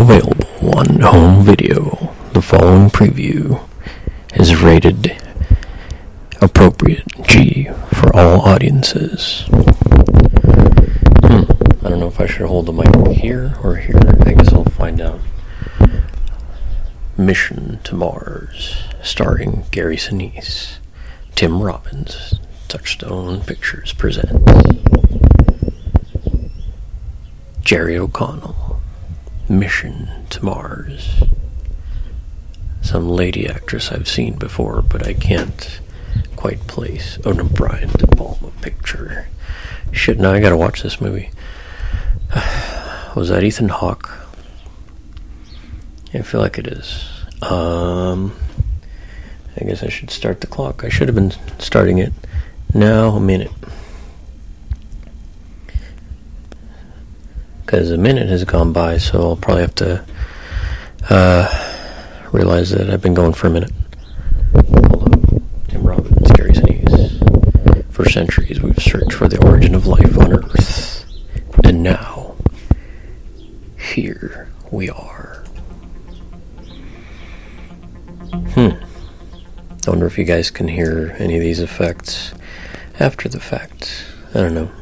Available on home video. The following preview is rated appropriate G for all audiences. Hmm. I don't know if I should hold the mic here or here. I guess I'll find out. Mission to Mars, starring Gary Sinise. Tim Robbins, Touchstone Pictures presents. Jerry O'Connell, Mission to Mars. Some lady actress I've seen before, but I can't quite place. Oh no, Brian De Palma picture. Shit, now I gotta watch this movie. Was that Ethan Hawke? I feel like it is. Um, I guess I should start the clock. I should have been starting it now a minute. Because a minute has gone by, so I'll probably have to uh, realize that I've been going for a minute. Hello, Tim Robbins, Gary Sinise. For centuries, we've searched for the origin of life on Earth. And now, here we are. Hmm. I wonder if you guys can hear any of these effects after the fact. I don't know.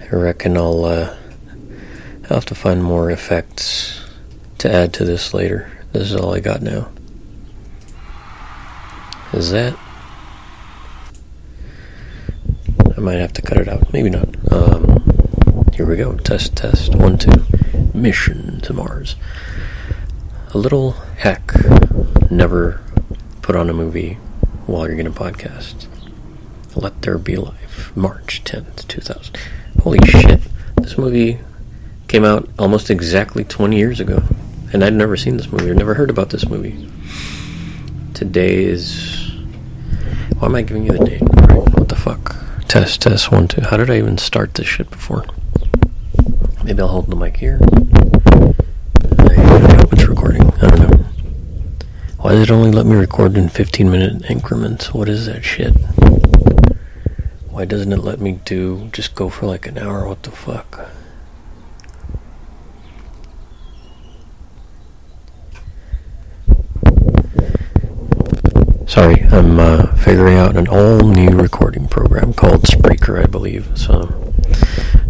I reckon I'll, uh, I'll have to find more effects to add to this later. This is all I got now. Is that? I might have to cut it out. Maybe not. Um, here we go. Test, test. One, two. Mission to Mars. A little hack. Never put on a movie while you're getting a podcast. Let There Be Life, March 10th, 2000. Holy shit. This movie came out almost exactly 20 years ago. And I'd never seen this movie or never heard about this movie. Today is. Why am I giving you the date? Right, what the fuck? Test, test, one, two. How did I even start this shit before? Maybe I'll hold the mic here. I, I hope it's recording. I don't know. Why does it only let me record in 15 minute increments? What is that shit? Why doesn't it let me do just go for like an hour? What the fuck? Sorry, I'm uh, figuring out an all new recording program called Spreaker, I believe. So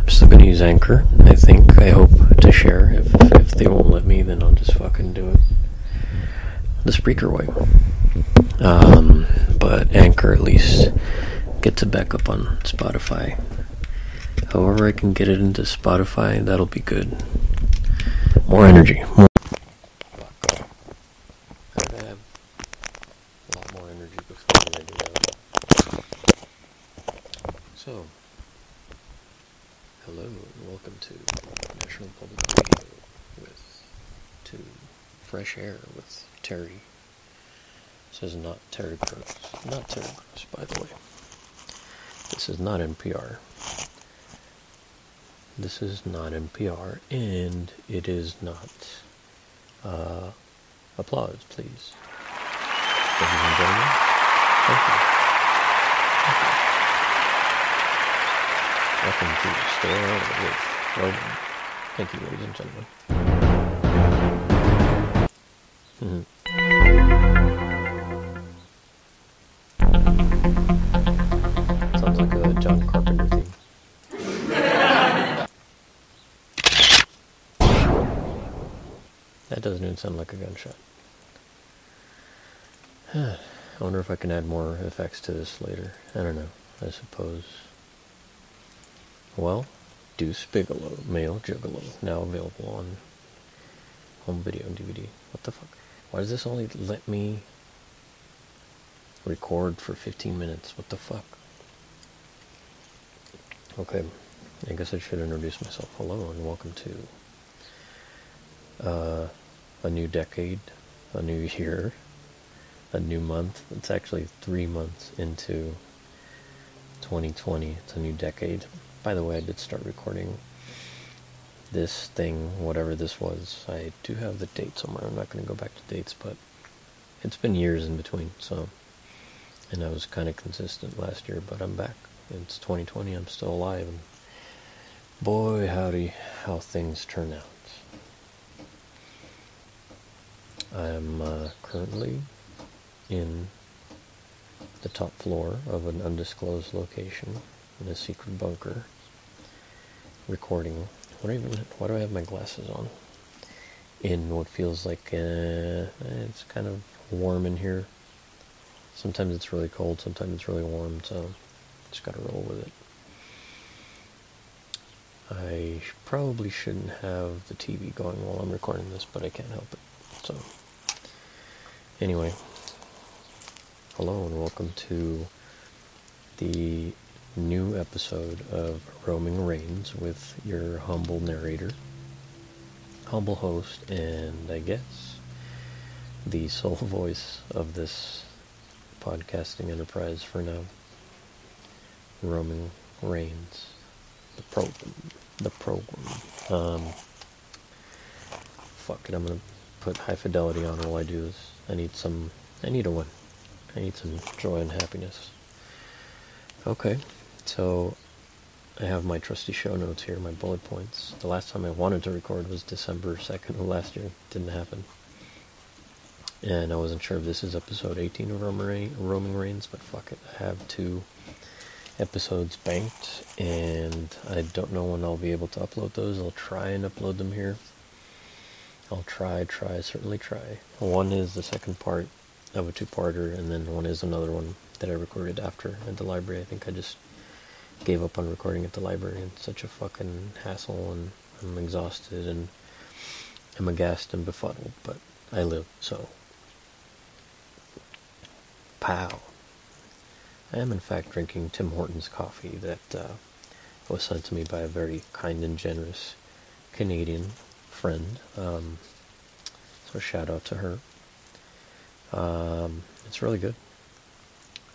I'm still going to use Anchor. I think, I hope to share. If, if they won't let me, then I'll just fucking do it the Spreaker way. Um, but Anchor at least gets it back up on Spotify. However, I can get it into Spotify, that'll be good. More energy. More I have a lot more energy before than I do now. So, hello and welcome to National Public Radio with to Fresh with Terry. This is not Terry Gross. Not Terry Gross, by the way. This is not NPR. This is not NPR, and it is not. Uh, applause, please. Ladies and gentlemen, thank you. Thank you. Welcome to the store with Roman. Thank you, ladies and gentlemen. Mm-hmm. Sounds like a John Carpenter theme. that doesn't even sound like a gunshot. I wonder if I can add more effects to this later. I don't know. I suppose. Well, Deuce Bigalow, male juggalo, now available on home video and DVD. What the fuck? Why does this only let me record for 15 minutes? What the fuck? Okay, I guess I should introduce myself. Hello and welcome to uh, a new decade, a new year, a new month. It's actually three months into 2020. It's a new decade. By the way, I did start recording this thing, whatever this was. I do have the date somewhere. I'm not going to go back to dates, but it's been years in between. So, and I was kind of consistent last year, but I'm back. It's 2020. I'm still alive, and boy, howdy, how things turn out. I'm uh, currently in the top floor of an undisclosed location in a secret bunker recording. What even? Why do I have my glasses on? In what feels like uh, it's kind of warm in here. Sometimes it's really cold, sometimes it's really warm, so just gotta roll with it. I probably shouldn't have the TV going while I'm recording this, but I can't help it. So, anyway, hello and welcome to the new episode of Roaming Reignz with your humble narrator, humble host, and I guess the sole voice of this podcasting enterprise for now. Roaming Reignz, the program, the program. Um, fuck it, I'm gonna put high fidelity on while I do this. I need some, I need a win. I need some joy and happiness. Okay, so I have my trusty show notes here, my bullet points. The last time I wanted to record was December 2nd of last year. Didn't happen. And I wasn't sure if this is episode 18 of Roaming Reignz, but fuck it. I have two episodes banked, and I don't know when I'll be able to upload those. I'll try and upload them here. I'll try, try, certainly try. One is the second part of a two-parter, and then one is another one that I recorded after at the library. I think I just gave up on recording at the library. It's such a fucking hassle, and I'm exhausted, and I'm aghast and befuddled, but I live, so. Pow. I am, in fact, drinking Tim Hortons coffee that uh, was sent to me by a very kind and generous Canadian friend. Um, so, shout out to her. Um, it's really good.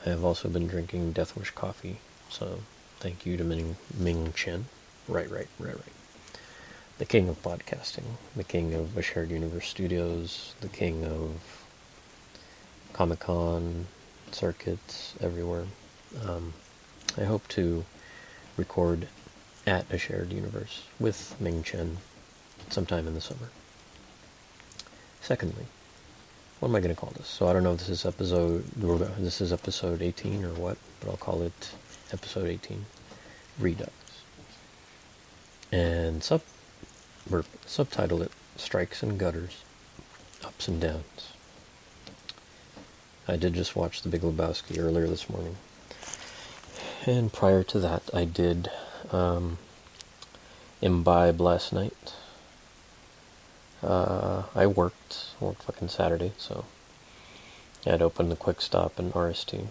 I have also been drinking Death Wish coffee, so thank you to Ming, Ming Chen. Right, right, right, right. The king of podcasting, the king of a shared universe studios, the king of Comic Con circuits everywhere. Um, I hope to record at a shared universe with Ming Chen sometime in the summer. Secondly, what am I going to call this? So I don't know if this is episode this is episode 18 or what, but I'll call it episode 18, Redux, and sub or subtitle it Strikes and Gutters, Ups and Downs. I did just watch The Big Lebowski earlier this morning. And prior to that, I did um, imbibe last night. Uh, I worked, worked fucking Saturday, so I had opened the quick stop in RST.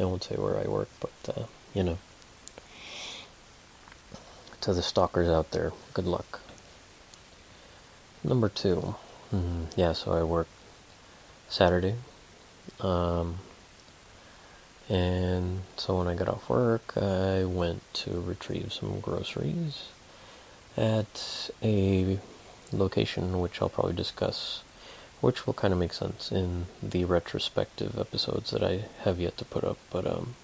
I won't say where I work, but, uh, you know. To the stalkers out there, good luck. Number 2 mm-hmm. Yeah, so I work Saturday, um, and so when I got off work, I went to retrieve some groceries at a location which I'll probably discuss, which will kind of make sense in the retrospective episodes that I have yet to put up. But um,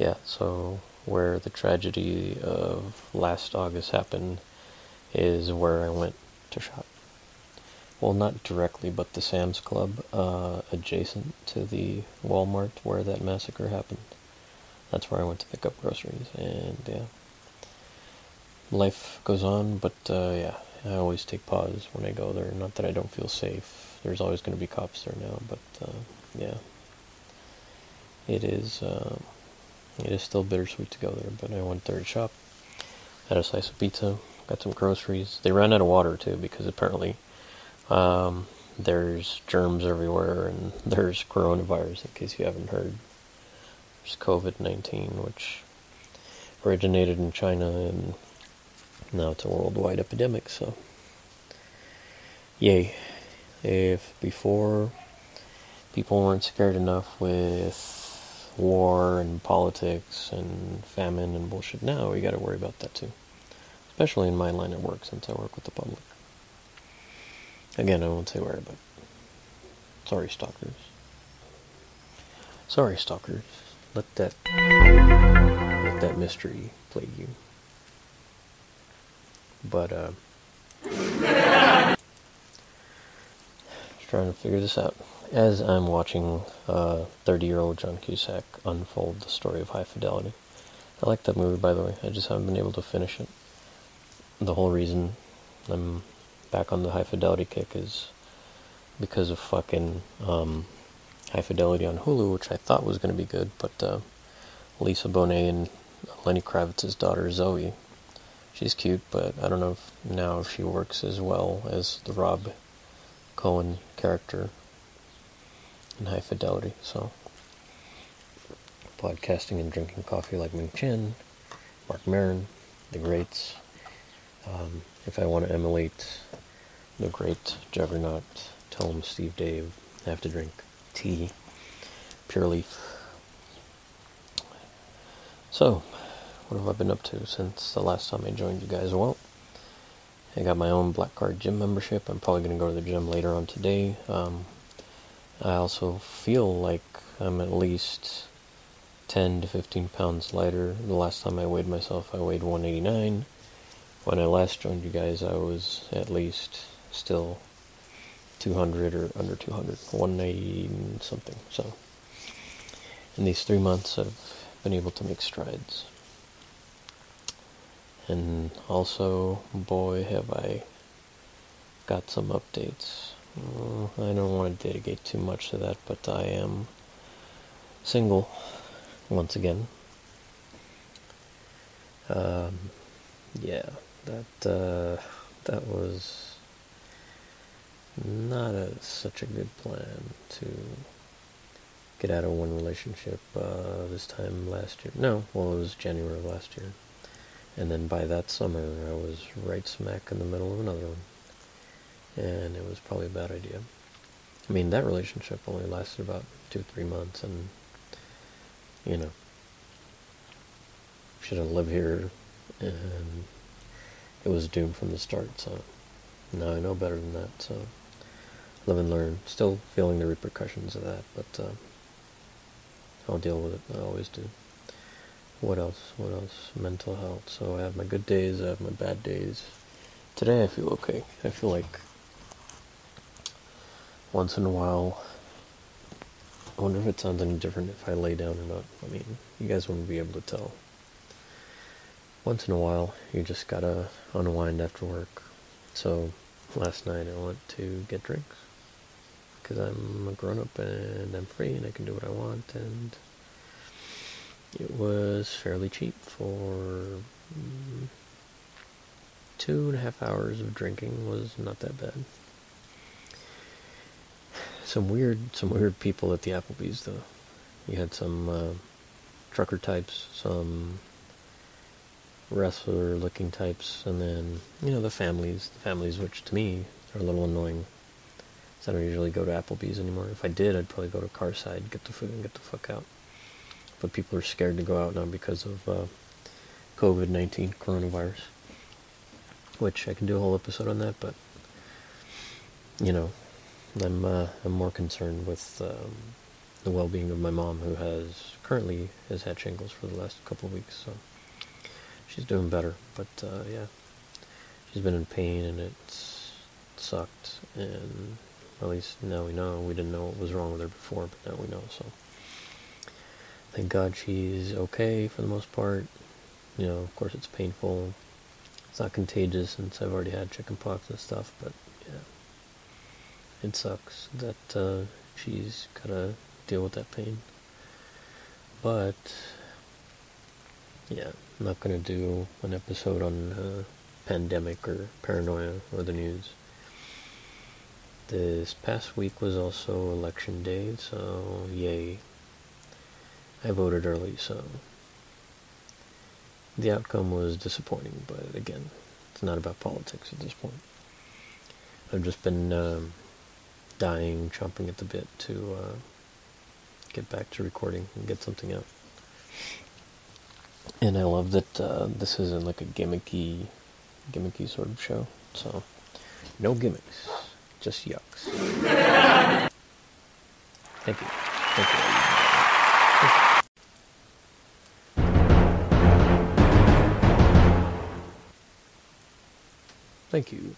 yeah, so where the tragedy of last August happened is where I went to shop well, not directly, but the Sam's Club uh, adjacent to the Walmart where that massacre happened. That's where I went to pick up groceries, and yeah, life goes on. But uh, yeah, I always take pause when I go there. Not that I don't feel safe. There's always going to be cops there now, but uh, yeah, it is. It is still bittersweet to go there, but I went there to shop. Had a slice of pizza, got some groceries. They ran out of water too because apparently um, there's germs everywhere, and there's coronavirus, in case you haven't heard. There's COVID 19, which originated in China, and now it's a worldwide epidemic, so. Yay. If before people weren't scared enough with war and politics and famine and bullshit, now we gotta worry about that too. Especially in my line of work, since I work with the public. Again, I won't say where, but sorry, stalkers. Sorry, stalkers. Let that let that mystery plague you. But uh, just trying to figure this out. As I'm watching 30-year-old John Cusack unfold the story of High Fidelity. I like that movie, by the way. I just haven't been able to finish it. The whole reason I'm back on the High Fidelity kick is because of fucking um, High Fidelity on Hulu, which I thought was going to be good, but uh, Lisa Bonet and Lenny Kravitz's daughter Zoe, she's cute, but I don't know if now if she works as well as the Rob Cohen character in High Fidelity. So, podcasting and drinking coffee like Ming Chen, Marc Maron, the greats. Um, if I want to emulate the great juggernaut Tell 'em Steve Dave, I have to drink tea, pure leaf. So, what have I been up to since the last time I joined you guys? Well, I got my own Black Card gym membership. I'm probably going to go to the gym later on today. Um, I also feel like I'm at least 10 to 15 pounds lighter. The last time I weighed myself, I weighed 189. When I last joined you guys, I was at least still 200 or under 200, 190 something. So, in these three months, I've been able to make strides. And also, boy, have I got some updates. Uh, I don't want to dedicate too much to that, but I am single once again. Um, yeah, that uh, that was not a, such a good plan to get out of one relationship uh, this time last year. No, well, it was January of last year. And then by that summer, I was right smack in the middle of another one and it was probably a bad idea. I mean, that relationship only lasted about two, three months, and you know, should have lived here, and it was doomed from the start. So now I know better than that. So live and learn. Still feeling the repercussions of that, but uh, I'll deal with it. I always do. What else? What else? Mental health. So I have my good days. I have my bad days. Today I feel okay. I feel like once in a while. I wonder if it sounds any different if I lay down or not. I mean, you guys wouldn't be able to tell. Once in a while, you just gotta unwind after work. So, last night I went to get drinks. Because I'm a grown up and I'm free and I can do what I want. And it was fairly cheap for mm, two and a half hours of drinking was not that bad some weird some weird people at the Applebee's though. You had some uh, trucker types, some wrestler looking types, and then you know the families, the families which to me are a little annoying. I don't usually go to Applebee's anymore. If I did, I'd probably go to Carside, get the food, and get the fuck out. But people are scared to go out now because of uh, COVID-19, coronavirus. Which I can do a whole episode on that, but you know, I'm uh, I'm more concerned with um, the well-being of my mom, who has currently has had shingles for the last couple of weeks. So she's doing better, but uh, yeah, she's been in pain and it's sucked. And at least now we know. We didn't know what was wrong with her before, but now we know. So thank God she's okay for the most part. You know, of course it's painful. It's not contagious since I've already had chickenpox and stuff, but yeah it sucks that uh, she's gotta deal with that pain. But yeah, I'm not gonna do an episode on uh, pandemic or paranoia or the news. This past week was also election day, so yay. I voted early, so the outcome was disappointing, but again, it's not about politics at this point. I've just been um, dying, chomping at the bit to uh, get back to recording and get something out. And I love that uh, this isn't like a gimmicky, gimmicky sort of show. So, no gimmicks, just yucks. Thank you. Thank you. Thank you,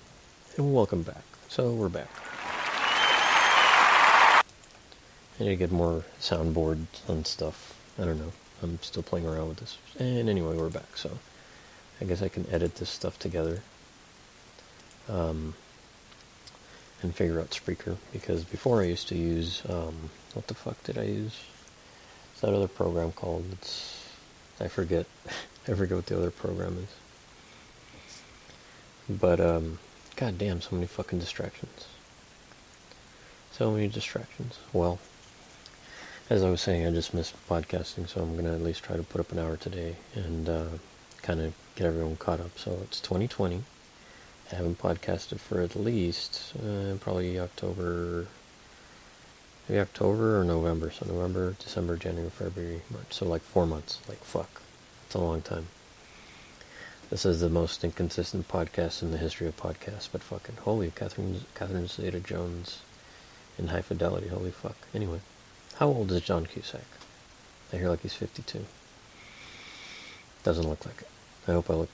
and welcome back. So we're back. I get more soundboards and stuff. I don't know. I'm still playing around with this. And anyway, we're back. So I guess I can edit this stuff together. Um, and figure out Spreaker because before I used to use um, what the fuck did I use? It's that other program called? It's I forget. I forget what the other program is. But um, god damn, so many fucking distractions. So many distractions. Well, as I was saying, I just missed podcasting, so I'm gonna at least try to put up an hour today and uh, kind of get everyone caught up. So it's 2020. I haven't podcasted for at least uh, probably October, maybe October or November. So November, December, January, February, March. So like four months. Like fuck, it's a long time. This is the most inconsistent podcast in the history of podcasts. But fucking holy, Catherine Catherine Zeta-Jones in high fidelity. Holy fuck. Anyway, how old is John Cusack? I hear like he's 52. Doesn't look like it. I hope I look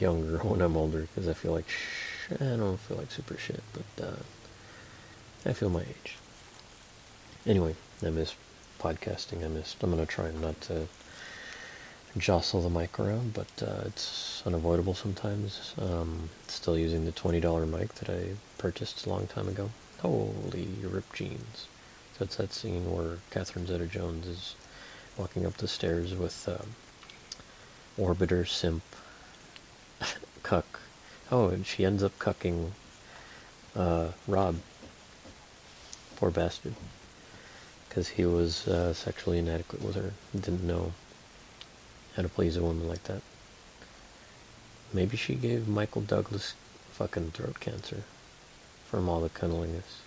younger when I'm older because I feel like sh- I don't feel like super shit, but uh, I feel my age. Anyway, I miss podcasting. I missed. I'm gonna try not to jostle the mic around, but uh, it's unavoidable sometimes. Um, still using the $20 mic that I purchased a long time ago. Holy ripped jeans. It's that scene where Catherine Zeta-Jones is walking up the stairs with um, Orbiter Simp cuck. Oh, and she ends up cucking uh, Rob. Poor bastard. Because he was uh, sexually inadequate with her. Didn't know how to please a woman like that. Maybe she gave Michael Douglas fucking throat cancer from all the cunnilingus.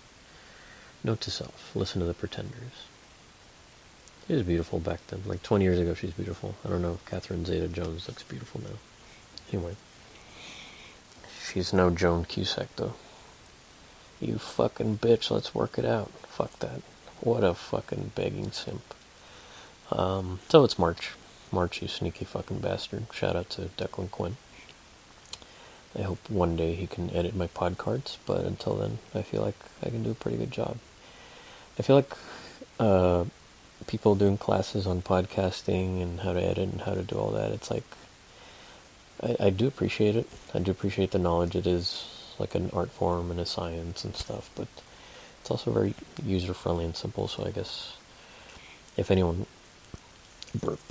Note to self, listen to the pretenders. She was beautiful back then. Like 20 years ago, she's beautiful. I don't know if Catherine Zeta-Jones looks beautiful now. Anyway. She's no Joan Cusack, though. You fucking bitch, let's work it out. Fuck that. What a fucking begging simp. Um, so it's March. March, you sneaky fucking bastard. Shout out to Declan Quinn. I hope one day he can edit my pod cards, but until then, I feel like I can do a pretty good job. I feel like uh, people doing classes on podcasting and how to edit and how to do all that, it's like, I, I do appreciate it. I do appreciate the knowledge. It is like an art form and a science and stuff, but it's also very user friendly and simple. So I guess if anyone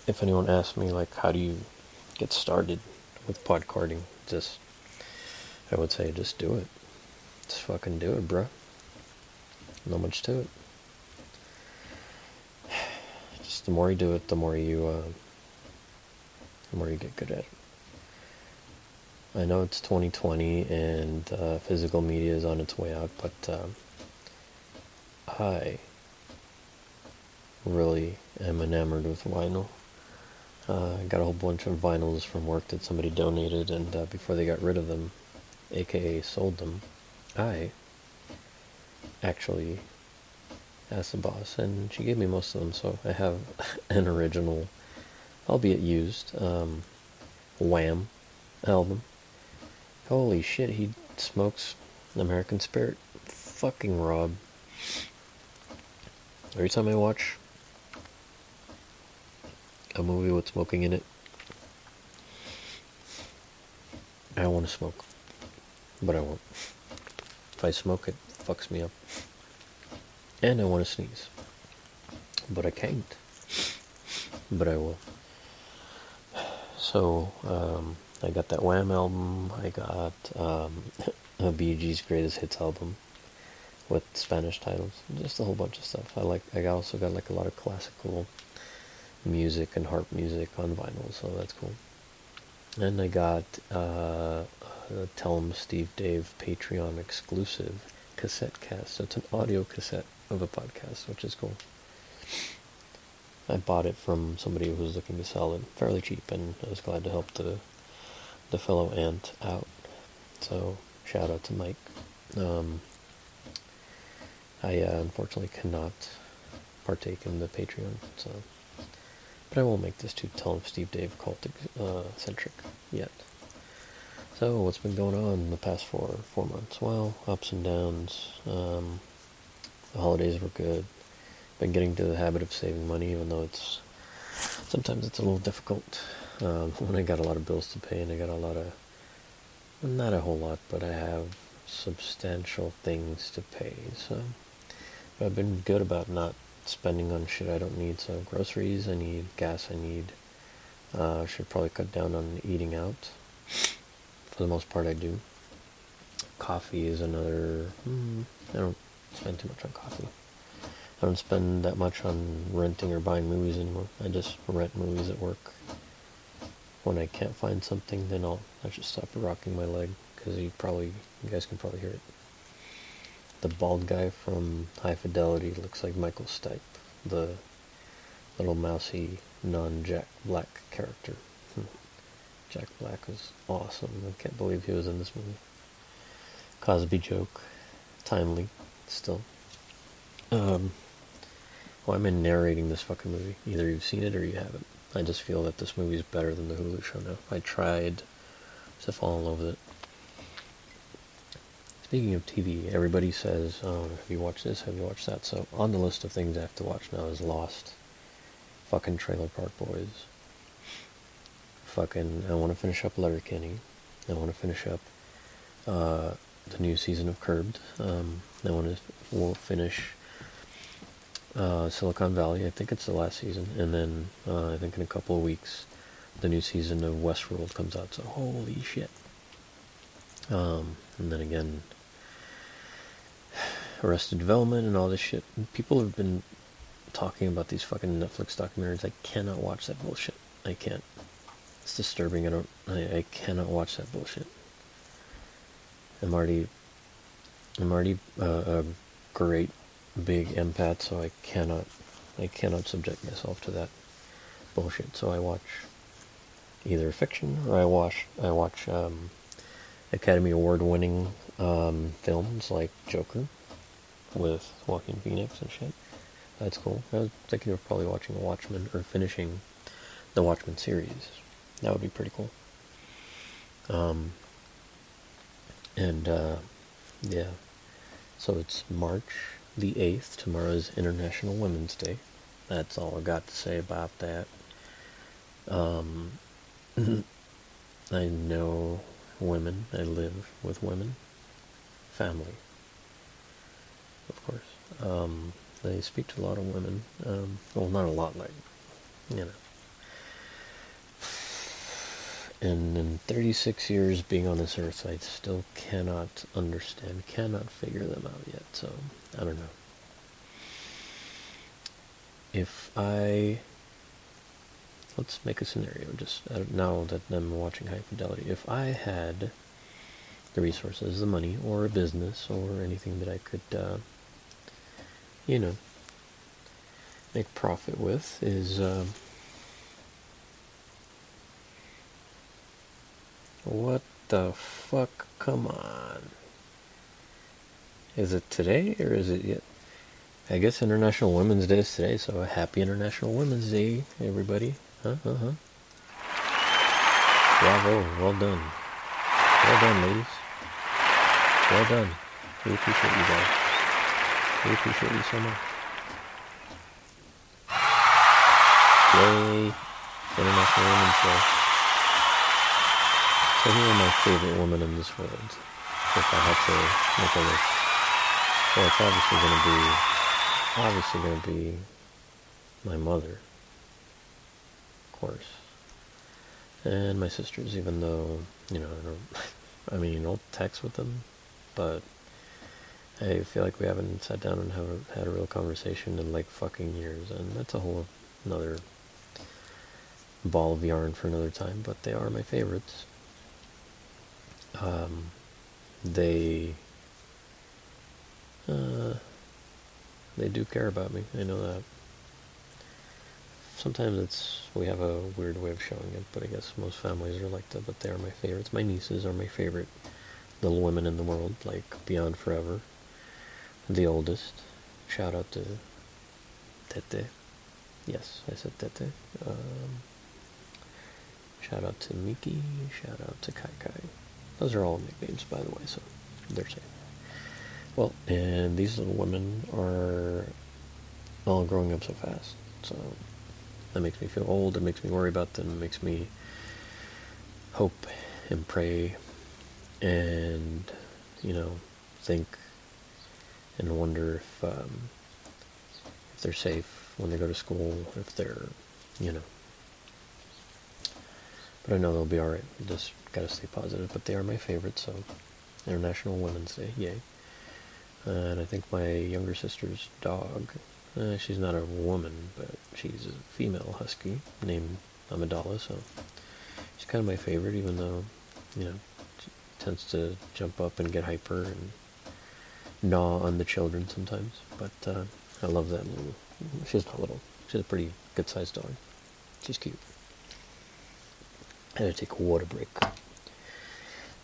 if anyone asks me like how do you get started with podcasting, just I would say just do it. Just fucking do it, bro. Not much to it. The more you do it, the more you uh, the more you get good at it. I know it's 2020 and uh, physical media is on its way out, but um, I really am enamored with vinyl. Uh, I got a whole bunch of vinyls from work that somebody donated, and uh, before they got rid of them, aka sold them, I actually asked the boss, and she gave me most of them, so I have an original, albeit used, um, Wham album. Holy shit, he smokes American Spirit. Fucking Rob. Every time I watch a movie with smoking in it, I want to smoke. But I won't. If I smoke, it fucks me up. And I want to sneeze. But I can't. But I will. So, um, I got that Wham album. I got um, a Gees Greatest Hits album with Spanish titles. Just a whole bunch of stuff. I like. I also got like a lot of classical music and harp music on vinyl, so that's cool. And I got uh, a Tell 'em Steve Dave Patreon exclusive cassette cast. So it's an audio cassette of a podcast, which is cool. I bought it from somebody who was looking to sell it fairly cheap, and I was glad to help the the fellow ant out. So shout out to Mike. Um, I uh, unfortunately cannot partake in the Patreon, so but I won't make this too tell Steve Dave cultic uh, centric yet. So what's been going on in the past four four months? Well, ups and downs. Um, the holidays were good. been getting to the habit of saving money, even though it's sometimes it's a little difficult um, when I got a lot of bills to pay and I got a lot of not a whole lot, but I have substantial things to pay. So I've been good about not spending on shit I don't need. So groceries, I need gas, I need. Uh, should probably cut down on eating out. For the most part, I do. Coffee is another. Hmm, I don't spend too much on coffee. I don't spend that much on renting or buying movies anymore. I just rent movies at work. When I can't find something, then I'll I just stop rocking my leg because you probably you guys can probably hear it. The bald guy from High Fidelity looks like Michael Stipe, the little mousy non-Jack Black character. Jack Black was awesome. I can't believe he was in this movie. Cosby joke, timely, still. Um, why am I narrating this fucking movie? Either you've seen it or you haven't. I just feel that this movie is better than the Hulu show now. I tried to fall in love with it. Speaking of TV, everybody says, oh, have you watched this? Have you watched that? So on the list of things I have to watch now is Lost. Fucking Trailer Park Boys. Fucking, I want to finish up Letterkenny. I want to finish up uh, the new season of Curbed. Um, I want to we'll finish uh, Silicon Valley. I think it's the last season, and then uh, I think in a couple of weeks, the new season of Westworld comes out. So holy shit! Um, and then again, Arrested Development and all this shit. People have been talking about these fucking Netflix documentaries. I cannot watch that bullshit. I can't. It's disturbing. I don't. I, I cannot watch that bullshit. I'm already. I'm already uh, a great big empath, so I cannot. I cannot subject myself to that bullshit. So I watch either fiction or I watch. I watch um, Academy Award winning um, films like Joker with Joaquin Phoenix and shit. That's cool. I was thinking of probably watching Watchmen or finishing the Watchmen series. That would be pretty cool. Um, and uh, yeah, so it's March the 8th. Tomorrow is International Women's Day. That's all I got to say about that. Um, I know women. I live with women. Family of course. Um, they speak to a lot of women. Um, well, not a lot, like, you know. And in 36 years being on this earth, I still cannot understand, cannot figure them out yet. So, I don't know. If I let's make a scenario just now that I'm watching High Fidelity. If I had the resources, the money, or a business, or anything that I could uh, you know, make profit with is um, what the fuck? Come on. Is it today or is it yet? I guess International Women's Day is today, so happy International Women's Day, everybody. Huh? Uh huh. Bravo. Well done. Well done, ladies. Well done. We appreciate you guys. We appreciate you so much. Yay! International Women's Day. Are my favorite women in this world? If I had to make a list. Well, it's obviously going to be, obviously going to be my mother. Of course. And my sisters, even though, you know, I don't, I mean, I'll text with them, but I feel like we haven't sat down and have had a real conversation in like fucking years, and that's a whole another ball of yarn for another time. But they are my favorites. Um, they uh, they do care about me. I know that. Sometimes it's we have a weird way of showing it, but I guess most families are like that. But they are my favorites. My nieces are my favorite little women in the world, like Beyond Forever the oldest. Shout out to Tete. Yes, I said Tete. Um, shout out to Miki. Shout out to Kai Kai. Those are all nicknames, by the way, so they're safe. Well, and these little women are all growing up so fast. So that makes me feel old. It makes me worry about them. It makes me hope and pray and, you know, think and wonder if, um, if they're safe when they go to school, if they're, you know. But I know they'll be alright. Just gotta stay positive. But they are my favorite, so International Women's Day, yay. And I think my younger sister's dog, uh, she's not a woman, but she's a female husky named Amidala, so she's kind of my favorite, even though, you know, she tends to jump up and get hyper and gnaw on the children sometimes. But uh, I love that little. She's not little. She's a pretty good-sized dog. She's cute. I had to take a water break.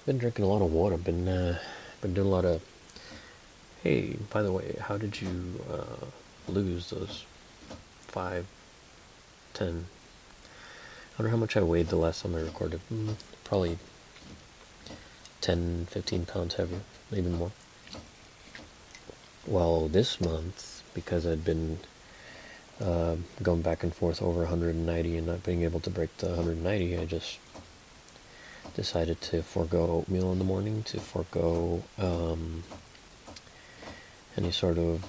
Been drinking a lot of water. Been uh, been doing a lot of. Hey, by the way, how did you uh, lose those five, ten? I wonder how much I weighed the last time I recorded. Mm, probably 10, 15 pounds heavier, maybe more. Well, this month, because I'd been uh, going back and forth over 190 and not being able to break the 190, I just decided to forego oatmeal in the morning, to forego um, any sort of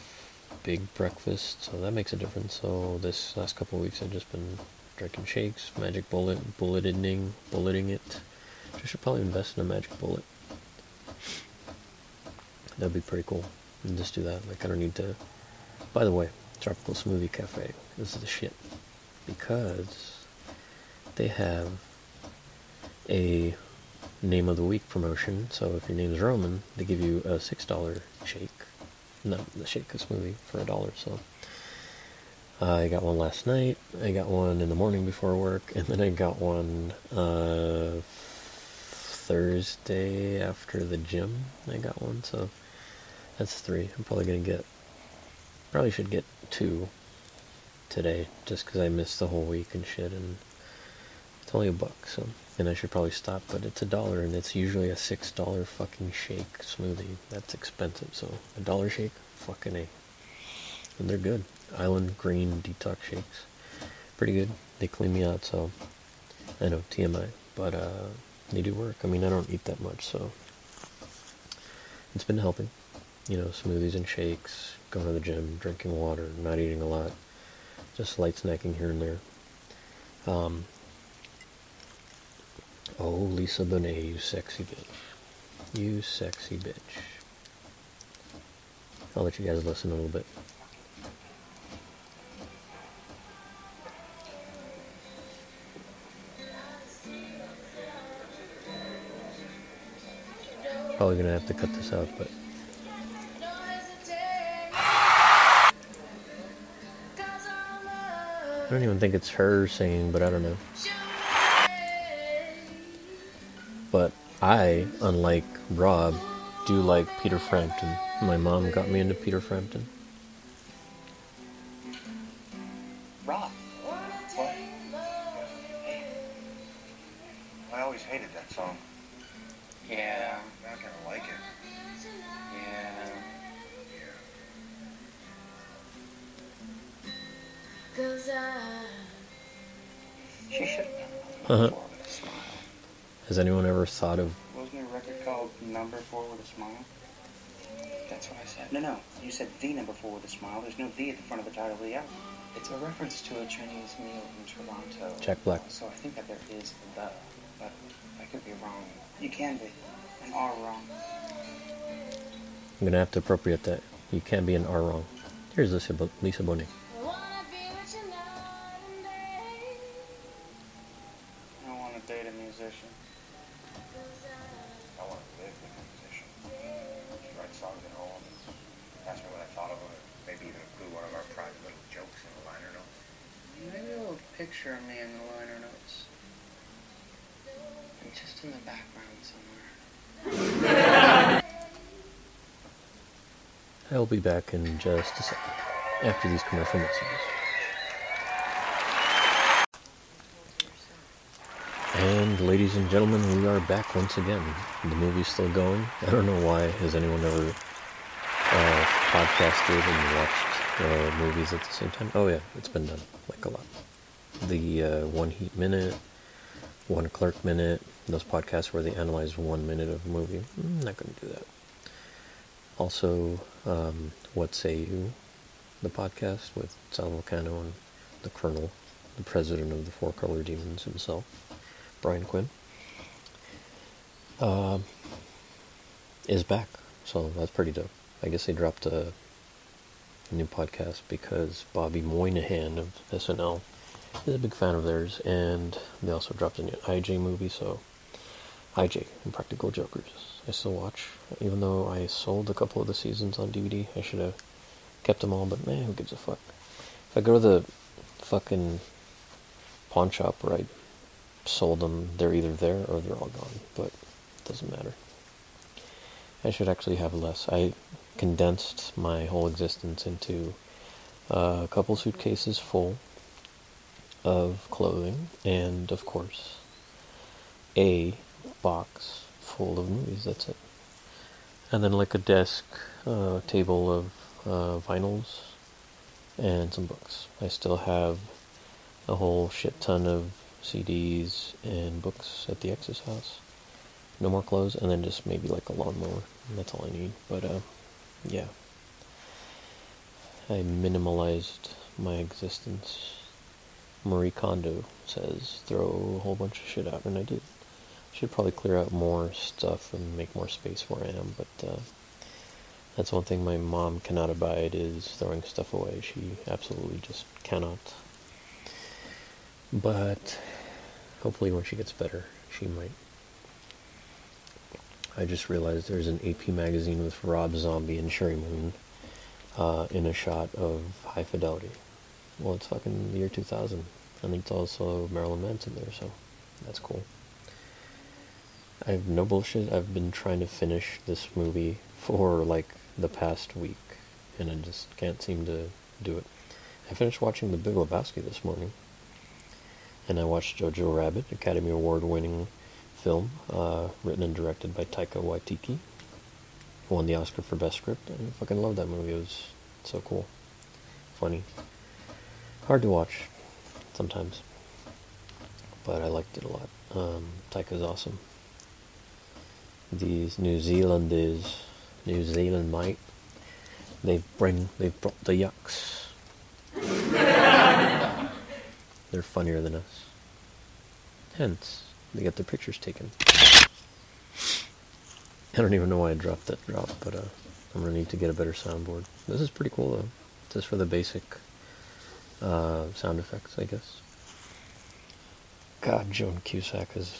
big breakfast, so that makes a difference. So this last couple of weeks I've just been drinking shakes, magic bullet, bulleting, bulleting it. I should probably invest in a magic bullet. That'd be pretty cool. And just do that. Like I don't need to. By the way, Tropical Smoothie Cafe. This is the shit because they have a name of the week promotion. So if your name is Roman, they give you a six dollar shake. No, the shake smoothie for a dollar. So I got one last night. I got one in the morning before work, and then I got one uh, Thursday after the gym. I got one, so that's three. I'm probably gonna get. Probably should get two today, just because I missed the whole week and shit, and it's only a buck, so and I should probably stop, but it's a dollar, and it's usually a six dollar fucking shake smoothie. That's expensive, so a dollar shake, fucking a, and they're good. Island Green Detox Shakes, pretty good. They clean me out, so I know TMI, but uh, they do work. I mean, I don't eat that much, so it's been helping. You know, smoothies and shakes, going to the gym, drinking water, not eating a lot, just light snacking here and there. Um, oh, Lisa Bonet, you sexy bitch. You sexy bitch. I'll let you guys listen a little bit. Probably gonna have to cut this out, but I don't even think it's her singing, but I don't know. I, unlike Rob, do like Peter Frampton. My mom got me into Peter Frampton. There's no the at the front of the title of the album. It's a reference to a Chinese meal in Toronto. Jack Black? So I think that there is the, but I could be wrong. You can be. And are wrong. I'm gonna have to appropriate that. You can't be an R wrong. Here's Lisa, Bo- Lisa Bonet. Be back in just a second after these commercial messages. And ladies and gentlemen, we are back once again. The movie's still going. I don't know why. Has anyone ever uh, podcasted and watched uh, movies at the same time. Oh yeah, it's been done like a lot. The uh, One Heat Minute, One Clerk Minute, those podcasts where they analyze one minute of a movie. I'm not going to do that. Also, um, What Say You, the podcast with Sal Vulcano and the Colonel, the president of the Four Color Demons himself, Brian Quinn, um, is back. So that's pretty dope. I guess they dropped a new podcast because Bobby Moynihan of SNL is a big fan of theirs, and they also dropped a new IJ movie. So IJ, Impractical Jokers, I still watch, even though I sold a couple of the seasons on DVD. I should have kept them all, but man, who gives a fuck? If I go to the fucking pawn shop where I sold them, they're either there or they're all gone, but it doesn't matter. I should actually have less. I condensed my whole existence into uh, a couple suitcases full of clothing and, of course, a box full of movies. That's it. And then, like a desk, uh, table of uh, vinyls, and some books. I still have a whole shit ton of CDs and books at the ex's house. No more clothes, and then just maybe like a lawnmower. That's all I need. But, uh, yeah. I minimalized my existence. Marie Kondo says throw a whole bunch of shit out, and I did. Should probably clear out more stuff and make more space where I am, but uh, that's one thing my mom cannot abide is throwing stuff away. She absolutely just cannot. But hopefully when she gets better, she might. I just realized there's an AP magazine with Rob Zombie and Sheri Moon uh, in a shot of High Fidelity. Well, it's fucking the year 2000. I think it's also Marilyn Manson there, so that's cool. I have no bullshit. I've been trying to finish this movie for like the past week, and I just can't seem to do it. I finished watching The Big Lebowski this morning, and I watched Jojo Rabbit, Academy Award winning film, uh, written and directed by Taika Waititi. Won the Oscar for Best Script. I fucking love that movie. It was so cool. Funny. Hard to watch sometimes. But I liked it a lot. Um, Taika's awesome. These New Zealanders, New Zealand mate, they bring, they've brought the yucks. They're funnier than us. Hence, they get their pictures taken. I don't even know why I dropped that drop, but uh, I'm gonna need to get a better soundboard. This is pretty cool though. Just for the basic uh, sound effects, I guess. God, Joan Cusack is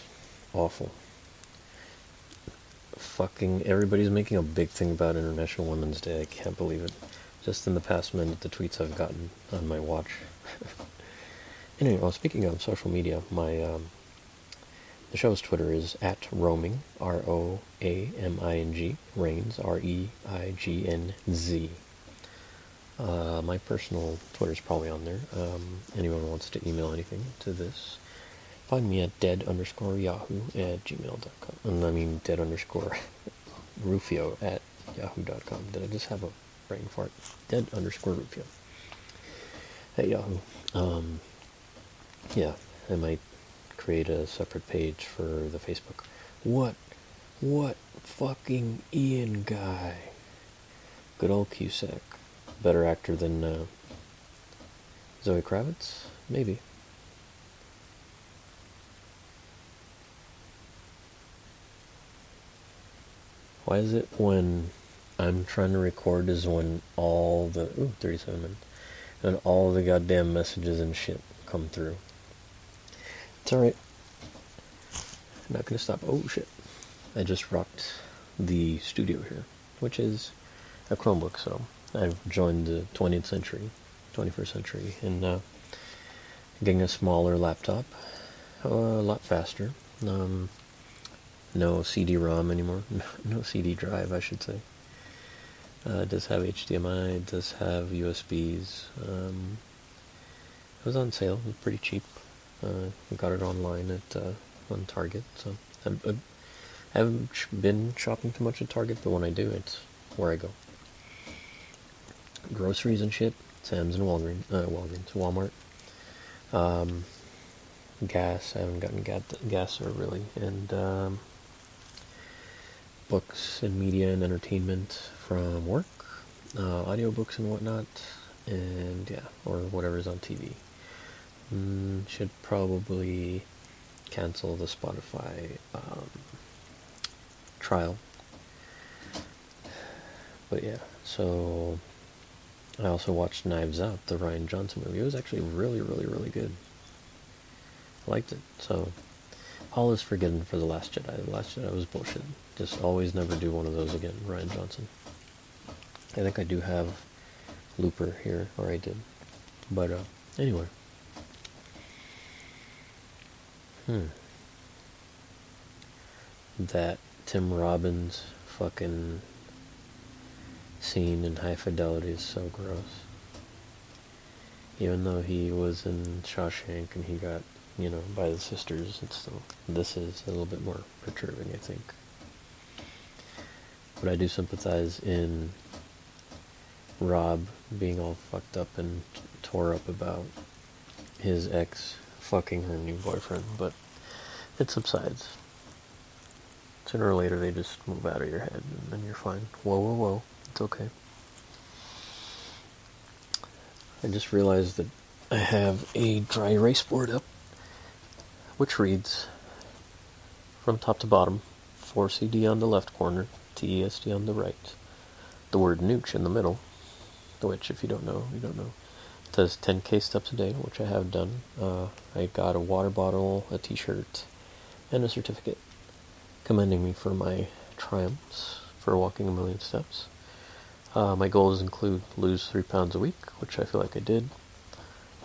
awful. Fucking everybody's making a big thing about International Women's Day. I can't believe it. Just in the past minute, the tweets I've gotten on my watch. anyway, well, speaking of social media, my um, the show's Twitter is at roaming R O A M I N G Reigns R E I G N Z. Uh, my personal Twitter is probably on there. Um, anyone wants to email anything to this, find me at dead underscore yahoo at gmail.com. And I mean dead underscore rufio at yahoo.com. Did I just have a brain fart? Dead underscore rufio at yahoo. Um, yeah, I might create a separate page for the Facebook. What? What fucking Ian guy? Good old Cusack. Better actor than uh, Zoe Kravitz? Maybe. Why is it when I'm trying to record is when all the ooh, 37 minutes and all the goddamn messages and shit come through. It's alright. I'm not gonna stop. Oh shit. I just rocked the studio here, which is a Chromebook, so I've joined the 20th century, 21st century, and uh, getting a smaller laptop, uh, a lot faster. Um, no CD-ROM anymore, no CD drive, I should say. Uh, it does have HDMI, it does have USBs. Um, it was on sale, it was pretty cheap. Uh, got it online at uh, on Target, so I, I haven't been shopping too much at Target, but when I do, it's where I go. groceries and shit. Sam's and Walgreens, uh, Walgreens, Walmart. Um, gas. I haven't gotten gas, gas or really, and um, books and media and entertainment from work, uh, audiobooks and whatnot, and yeah, or whatever's on TV. Mm, should probably cancel the Spotify um, trial. But yeah, so I also watched Knives Out, the Rian Johnson movie. It was actually really, really, really good. I liked it. So all is forgiven for The Last Jedi. The Last Jedi was bullshit. Just always never do one of those again, Rian Johnson. I think I do have Looper here, or I did. But uh, anyway. Hmm. That Tim Robbins fucking scene in High Fidelity is so gross. Even though he was in Shawshank and he got, you know, by the sisters, it's this is a little bit more perturbing, I think. But I do sympathize in Rob being all fucked up and tore up about his ex fucking her new boyfriend, but it subsides. Sooner or later, they just move out of your head, and then you're fine. Whoa, whoa, whoa. It's okay. I just realized that I have a dry erase board up, which reads from top to bottom 4CD on the left corner, TESD on the right, the word nooch in the middle, which, if you don't know, you don't know. It says 10k steps a day, which I have done. Uh, I got a water bottle, a t shirt, and a certificate commending me for my triumphs for walking a million steps. Uh, my goals include lose three pounds a week, which I feel like I did.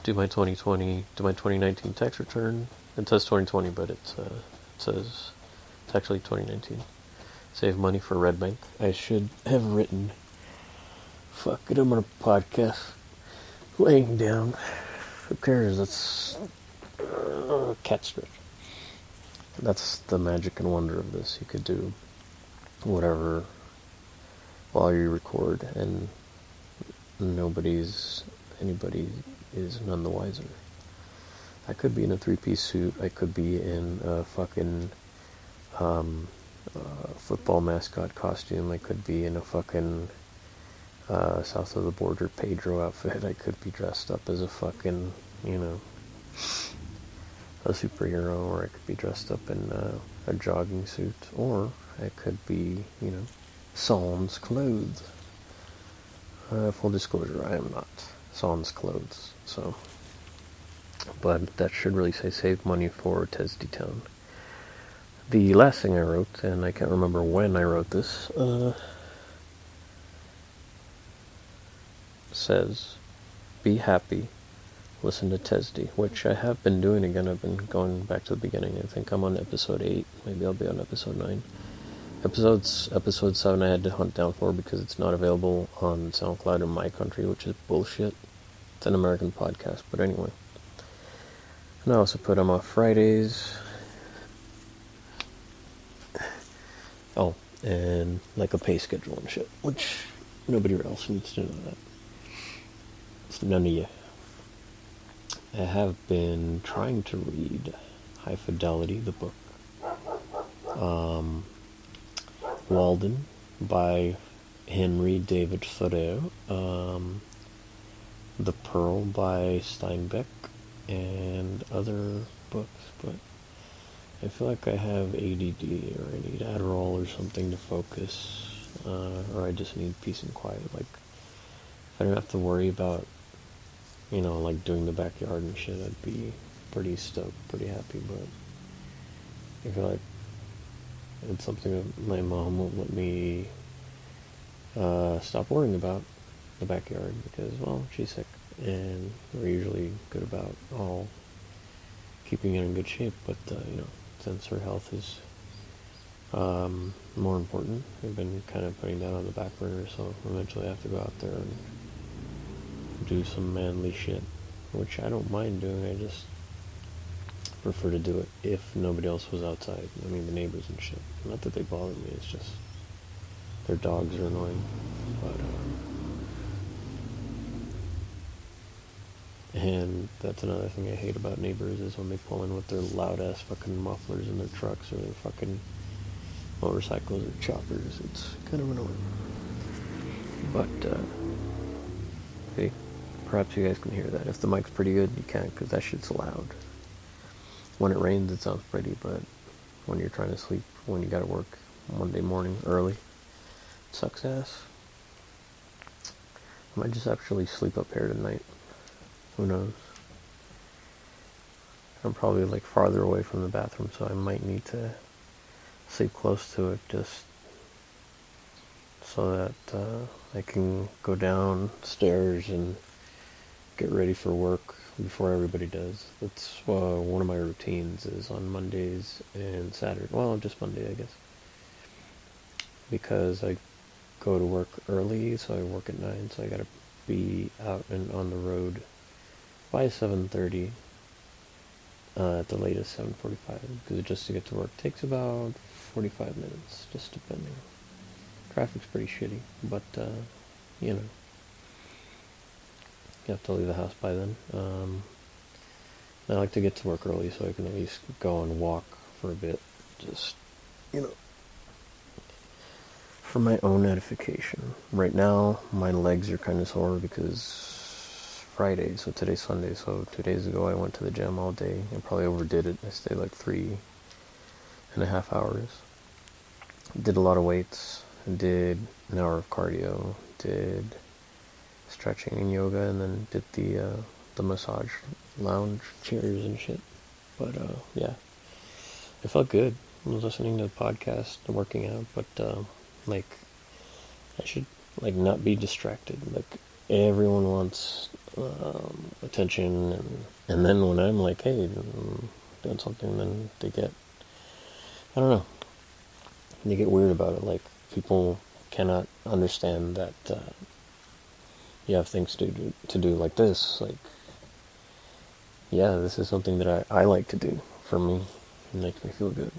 Do my 2020, do my 2019 tax return. It says 2020, but it, uh, it says it's actually 2019. Save money for Red Bank. I should have written. Fuck it, I'm on a podcast. Laying down. Who cares? That's uh, cat stretch. That's the magic and wonder of this. You could do whatever while you record, and nobody's anybody is none the wiser. I could be in a three-piece suit. I could be in a fucking um, uh, football mascot costume. I could be in a fucking uh, south of the border Pedro outfit. I could be dressed up as a fucking, you know, a superhero, or I could be dressed up in uh, a jogging suit, or I could be, you know, Sans clothes. Uh, full disclosure, I am not Sans clothes, so. But that should really say save money for Tesdy Town. The last thing I wrote, and I can't remember when I wrote this, uh, says, "Be happy, listen to Tesdy," which I have been doing again. I've been going back to the beginning. I think I'm on episode eight. Maybe I'll be on episode nine. Episodes episode seven I had to hunt down for because it's not available on SoundCloud in my country, which is bullshit. It's an American podcast, but anyway. And I also put them off Fridays. Oh, and like a pay schedule and shit, which nobody else needs to know that. It's none of you. I have been trying to read High Fidelity, the book. Um, Walden by Henry David Thoreau. Um, the Pearl by Steinbeck and other books, but I feel like I have ADD or I need Adderall or something to focus, uh, or I just need peace and quiet. Like, if I don't have to worry about, you know, like doing the backyard and shit, I'd be pretty stoked, pretty happy, but I feel like it's something that my mom won't let me uh, stop worrying about the backyard because, well, she's sick, and we're usually good about all keeping it in good shape. But uh, you know, since her health is um, more important, I've been kind of putting that on the back burner. So eventually, I have to go out there and do some manly shit, which I don't mind doing. I just prefer to do it if nobody else was outside. I mean, the neighbors and shit. Not that they bother me. It's just their dogs are annoying. But uh, And that's another thing I hate about neighbors is when they pull in with their loud ass fucking mufflers in their trucks or their fucking motorcycles or choppers. It's kind of annoying. But, uh, hey, perhaps you guys can hear that. If the mic's pretty good, you can't because that shit's loud. When it rains, it sounds pretty, but when you're trying to sleep, when you gotta work Monday morning early, it sucks ass. I might just actually sleep up here tonight. Who knows? I'm probably like farther away from the bathroom, so I might need to sleep close to it just so that uh, I can go downstairs and get ready for work before everybody does. That's uh, one of my routines is on Mondays and Saturday. Well, just Monday, I guess, because I go to work early, so I work at nine, so I gotta be out and on the road by 7.30 uh, at the latest 7.45 because just to get to work takes about 45 minutes just depending. Traffic's pretty shitty but uh, you know. You have to leave the house by then. Um, I like to get to work early so I can at least go and walk for a bit just you know. For my own edification. Right now my legs are kind of sore because Friday, so today's Sunday. So two days ago, I went to the gym all day and probably overdid it. I stayed like three and a half hours. Did a lot of weights. Did an hour of cardio. Did stretching and yoga, and then did the uh, the massage lounge chairs and shit. But uh, yeah, it felt good. I was listening to the podcast, working out, but uh, like I should like not be distracted. Like everyone wants um, attention, and and then when I'm like, hey, I'm doing something, then they get, I don't know, they get weird about it. Like people cannot understand that uh, you have things to do, to do like this. Like, yeah, this is something that I, I like to do for me. It makes me feel good.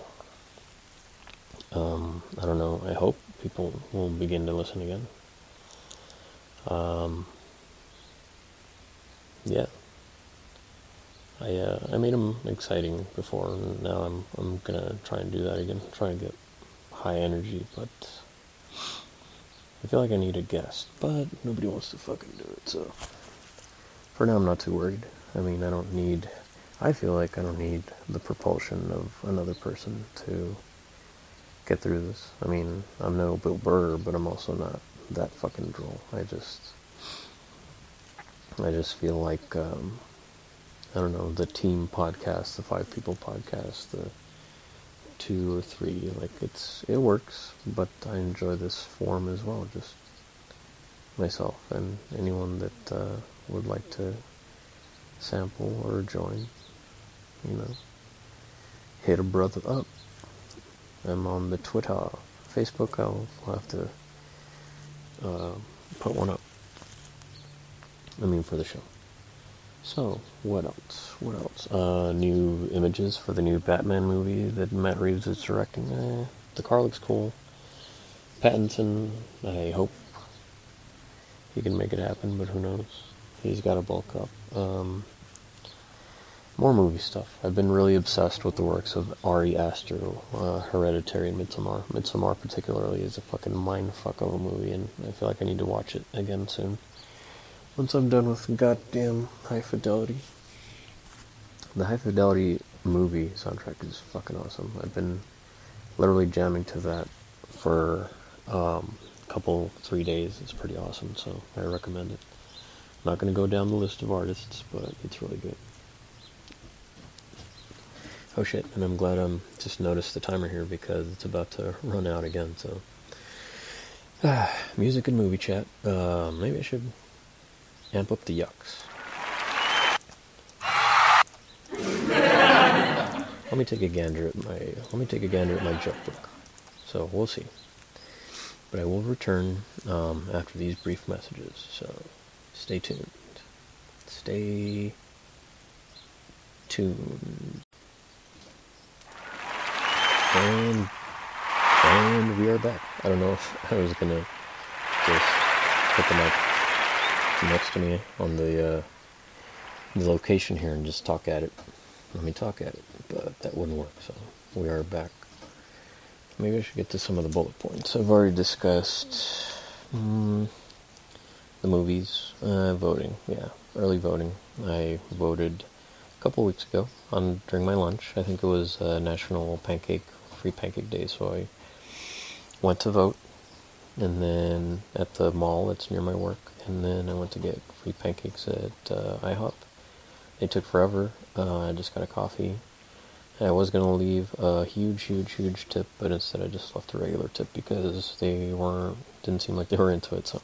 Um, I don't know. I hope people will begin to listen again. Um, yeah. I uh, I made them exciting before, and now I'm I'm gonna try and do that again. Try and get high energy, but I feel like I need a guest, but nobody wants to fucking do it. So for now, I'm not too worried. I mean, I don't need. I feel like I don't need the propulsion of another person to get through this. I mean, I'm no Bill Burr, but I'm also not that fucking droll. I just I just feel like um, I don't know the team podcast, the five people podcast, the two or three. Like it's it works, but I enjoy this form as well. Just myself and anyone that uh, would like to sample or join. You know, hit a brother up. I'm on the Twitter, Facebook. I'll, I'll have to uh, put one up. I mean, for the show. So, what else? What else? Uh, new images for the new Batman movie that Matt Reeves is directing. Eh, the car looks cool. Pattinson, I hope he can make it happen, but who knows? He's got to bulk up. Um, more movie stuff. I've been really obsessed with the works of Ari Aster, uh, Hereditary and Midsommar. Midsommar, particularly, is a fucking mindfuck of a movie, and I feel like I need to watch it again soon once I'm done with goddamn High Fidelity. The High Fidelity movie soundtrack is fucking awesome. I've been literally jamming to that for um, a couple, three days. It's pretty awesome, so I recommend it. I'm not going to go down the list of artists, but it's really good. Oh shit, and I'm glad I'm just noticed the timer here because it's about to run out again, so. Ah, music and movie chat. Uh, maybe I should amp up the yucks. let me take a gander at my let me take a gander at my joke book. So we'll see. But I will return um, after these brief messages. So stay tuned. Stay tuned. And and we are back. I don't know if I was gonna just put the mic next to me on the uh, the location here and just talk at it. Let me talk at it, but that wouldn't work. So we are back. Maybe I should get to some of the bullet points. I've already discussed mm, the movies, uh, voting. Yeah, early voting. I voted a couple weeks ago on during my lunch. I think it was uh, National Pancake Free Pancake Day, so I went to vote, and then at the mall that's near my work, and then I went to get free pancakes at uh, IHOP. They took forever. Uh, I just got a coffee. I was gonna leave a huge, huge, huge tip, but instead I just left a regular tip because they weren't didn't seem like they were into it. So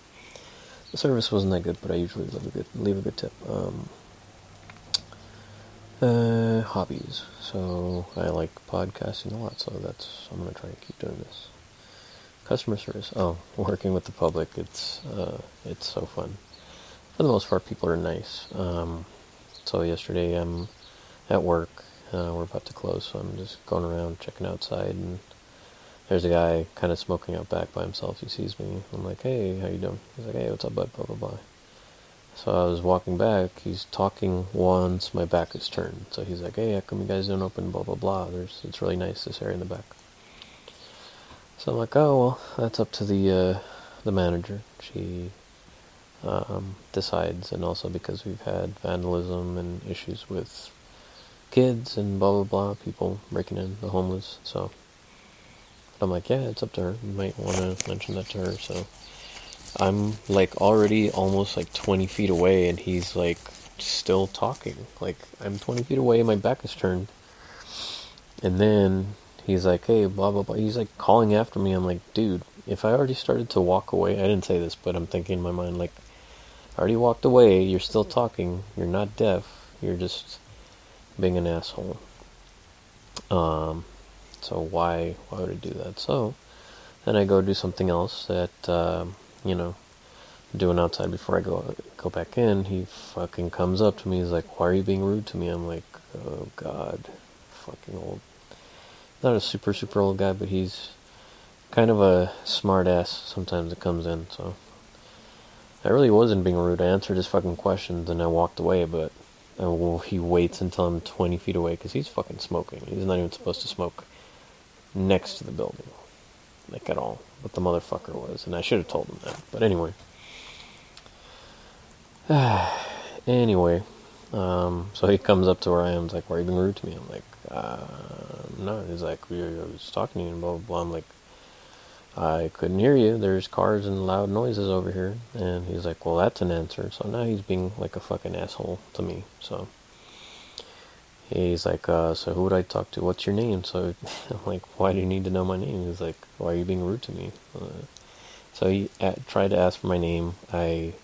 the service wasn't that good, but I usually leave a good leave a good tip. Um, uh, hobbies. So I like podcasting a lot, so that's I'm gonna try and keep doing this. Customer service. Oh, working with the public. It's uh, it's so fun. For the most part, people are nice. Um, so yesterday I'm at work. Uh, we're about to close, so I'm just going around checking outside, and there's a guy kind of smoking out back by himself. He sees me. I'm like, "Hey, how you doing?" He's like, "Hey, what's up, bud?" Blah blah blah. So I was walking back. He's talking once my back is turned. So he's like, "Hey, how come you guys don't open?" Blah blah blah. There's it's really nice this area in the back. So I'm like, "Oh well, that's up to the uh, the manager. She um, decides, and also because we've had vandalism and issues with kids and blah blah blah, people breaking in, the homeless. So I'm like, yeah, it's up to her. You might want to mention that to her. So I'm like already almost like 20 feet away, and he's like still talking. Like I'm 20 feet away, and my back is turned, and then he's like, hey, blah blah blah. He's like calling after me. I'm like, dude, if I already started to walk away, I didn't say this, but I'm thinking in my mind like I already walked away, you're still talking, you're not deaf, you're just being an asshole. Um, so why why would I do that? So then I go do something else that uh, you know doing outside before I go go back in. He fucking comes up to me. He's like, "Why are you being rude to me?" I'm like, "Oh God, fucking old." Not a super super old guy, but he's kind of a smart ass. Sometimes it comes in, so I really wasn't being rude. I answered his fucking questions and I walked away, but uh, well, he waits until I'm 20 feet away because he's fucking smoking. He's not even supposed to smoke next to the building, like at all. But the motherfucker was, and I should have told him that. But anyway. anyway, um, so he comes up to where I am. He's like, "Why are you being rude to me?" I'm like, uh, "No." He's like, "We I was talking to you," and blah blah blah. I'm like, I couldn't hear you. There's cars and loud noises over here. And he's like, well, that's an answer. So now he's being like a fucking asshole to me. So he's like, uh, so who would I talk to? What's your name? So I'm like, why do you need to know my name? He's like, why are you being rude to me? Uh, so he at, tried to ask for my name. I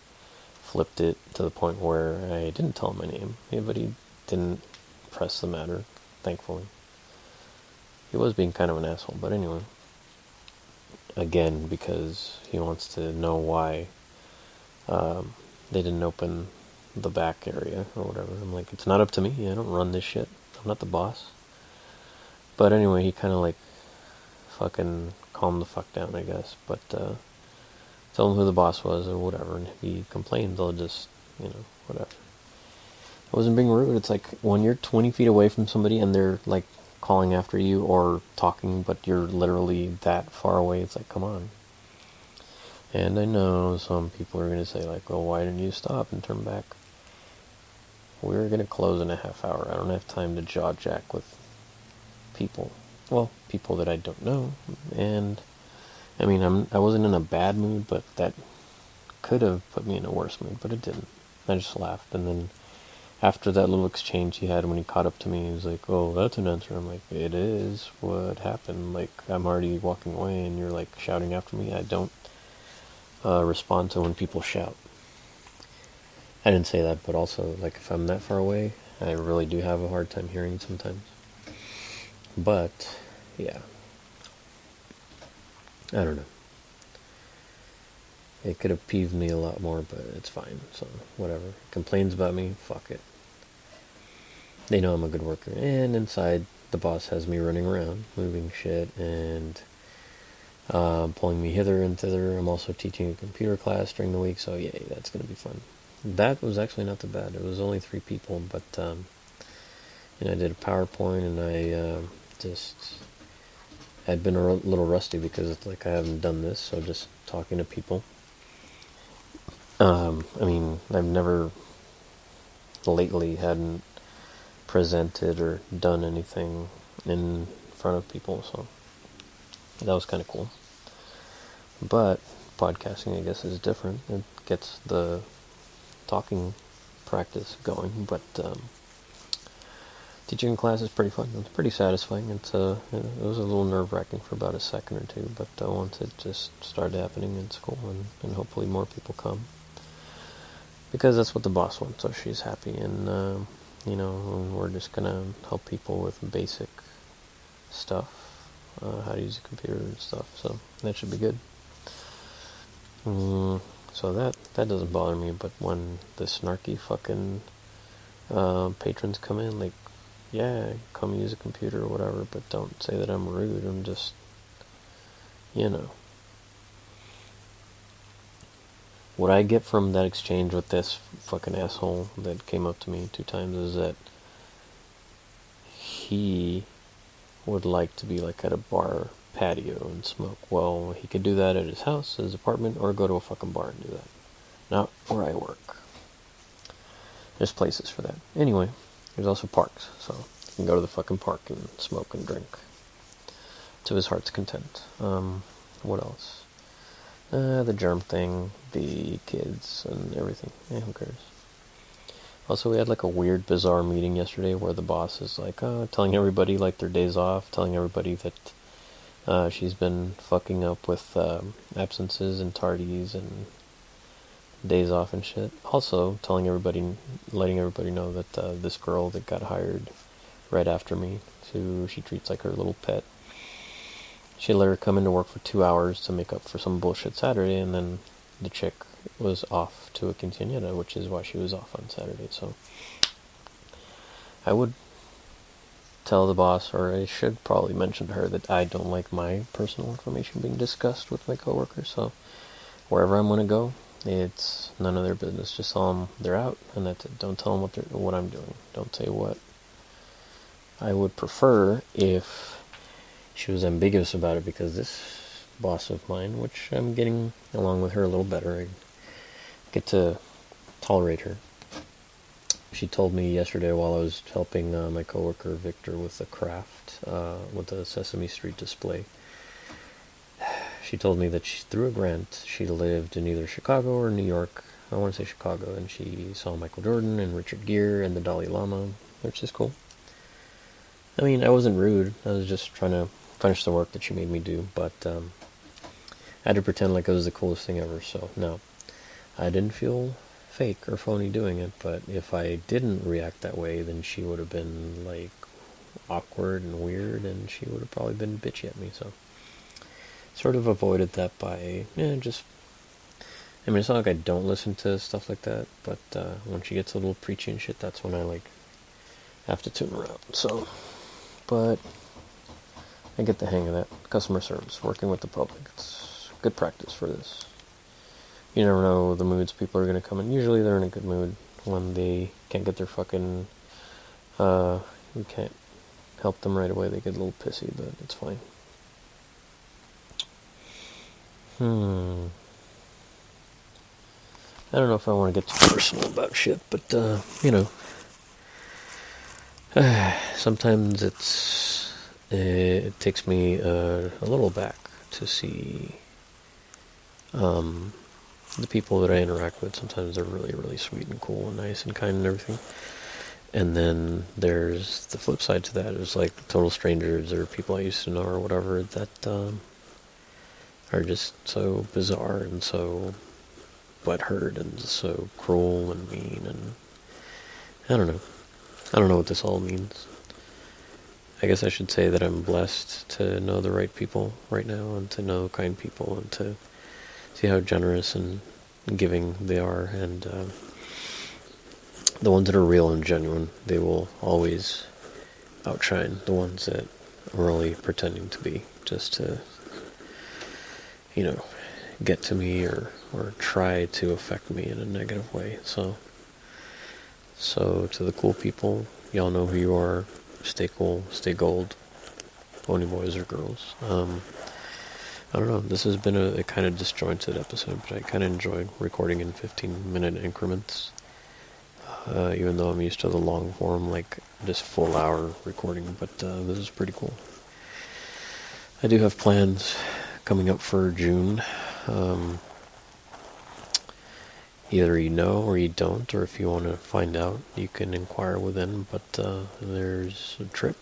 flipped it to the point where I didn't tell him my name. Yeah, but he didn't press the matter, thankfully. He was being kind of an asshole, but anyway again because he wants to know why um, they didn't open the back area or whatever. I'm like, it's not up to me. I don't run this shit. I'm not the boss. But anyway, he kind of like fucking calmed the fuck down, I guess. But uh, tell him who the boss was or whatever. And if he complained, I'll just, you know, whatever. I wasn't being rude. It's like when you're 20 feet away from somebody and they're like calling after you or talking, but you're literally that far away. It's like, come on. And I know some people are going to say, like, well, why didn't you stop and turn back? We're going to close in a half hour. I don't have time to jaw jack with people. Well, people that I don't know. And, I mean, I'm, I wasn't in a bad mood, but that could have put me in a worse mood, but it didn't. I just laughed and then after that little exchange he had when he caught up to me, he was like, "Oh, that's an answer." I'm like, "It is. What happened? Like, I'm already walking away, and you're like shouting after me. I don't uh, respond to when people shout." I didn't say that, but also like if I'm that far away, I really do have a hard time hearing sometimes. But yeah, I don't know. It could have peeved me a lot more, but it's fine. So whatever. Complains about me, fuck it. They know I'm a good worker. And inside, the boss has me running around, moving shit, and uh, pulling me hither and thither. I'm also teaching a computer class during the week, so yay, that's going to be fun. That was actually not too bad. It was only three people, but um, and I did a PowerPoint, and I uh, just had been a little rusty because it's like I haven't done this, so just talking to people. Um, I mean, I've never lately hadn't presented or done anything in front of people, so that was kind of cool. But podcasting, I guess, is different. It gets the talking practice going, but um, teaching class is pretty fun. It's pretty satisfying. It's uh, it was a little nerve wracking for about a second or two, but uh, once it just started happening, in school, and, and hopefully more people come because that's what the boss wants. So she's happy, and uh, you know, we're just gonna help people with basic stuff, uh, how to use a computer and stuff. So that should be good. Mm, so that that doesn't bother me, but when the snarky fucking uh, patrons come in, like, yeah, come use a computer or whatever, but don't say that I'm rude. I'm just, you know. What I get from that exchange with this fucking asshole that came up to me two times is that he would like to be like at a bar patio and smoke. Well, he could do that at his house, his apartment, or go to a fucking bar and do that. Not where I work. There's places for that. Anyway, there's also parks, so he can go to the fucking park and smoke and drink to his heart's content. Um, what else? Uh, the germ thing, the kids, and everything. Yeah, who cares? Also, we had like a weird, bizarre meeting yesterday where the boss is like, uh, telling everybody like their days off, telling everybody that uh, she's been fucking up with um, absences and tardies and days off and shit. Also, telling everybody, letting everybody know that uh, this girl that got hired right after me, who she treats like her little pet, she let her come into work for two hours to make up for some bullshit Saturday, and then the chick was off to a quinceañera, which is why she was off on Saturday. So I would tell the boss, or I should probably mention to her that I don't like my personal information being discussed with my coworkers. So wherever I'm going to go, it's none of their business. Just tell them they're out, and that's it. Don't tell them what they're, what I'm doing. Don't say what. I would prefer if she was ambiguous about it because this boss of mine, which I'm getting along with her a little better, I get to tolerate her. She told me yesterday while I was helping uh, my coworker Victor with the craft, uh, with the Sesame Street display. She told me that she, through a grant, she lived in either Chicago or New York. I want to say Chicago, and she saw Michael Jordan and Richard Gere and the Dalai Lama, which is cool. I mean, I wasn't rude. I was just trying to finish the work that she made me do, but um, I had to pretend like it was the coolest thing ever. So no, I didn't feel fake or phony doing it. But if I didn't react that way, then she would have been like awkward and weird, and she would have probably been bitchy at me. So sort of avoided that by yeah, just. I mean, it's not like I don't listen to stuff like that, but uh, when she gets a little preachy and shit, that's when I like have to tune her out. So, but I get the hang of that. Customer service, working with the public. It's good practice for this. You never know the moods people are to come in. Usually they're in a good mood when they can't get their fucking. Uh, you can't help them right away. They get a little pissy, but it's fine. Hmm. I don't know if I want to get too personal about shit, but, uh, you know. sometimes it's it takes me uh, a little back to see um, the people that I interact with. Sometimes they're really, really sweet and cool and nice and kind and everything. And then there's the flip side to that is like total strangers or people I used to know or whatever that um, are just so bizarre and so butthurt and so cruel and mean and I don't know. I don't know what this all means. I guess I should say that I'm blessed to know the right people right now and to know kind people and to see how generous and giving they are and uh, the ones that are real and genuine they will always outshine the ones that are only pretending to be just to you know get to me or or try to affect me in a negative way. So, so to the cool people, y'all know who you are. Stay cool, stay gold, pony boys or girls. Um, I don't know. This has been a, a kind of disjointed episode, but I kind of enjoyed recording in 15 minute increments. Uh, even though I'm used to the long form, like just full hour recording, but uh, this is pretty cool. I do have plans coming up for June. Um, either you know or you don't, or if you want to find out, you can inquire within. But uh, there's a trip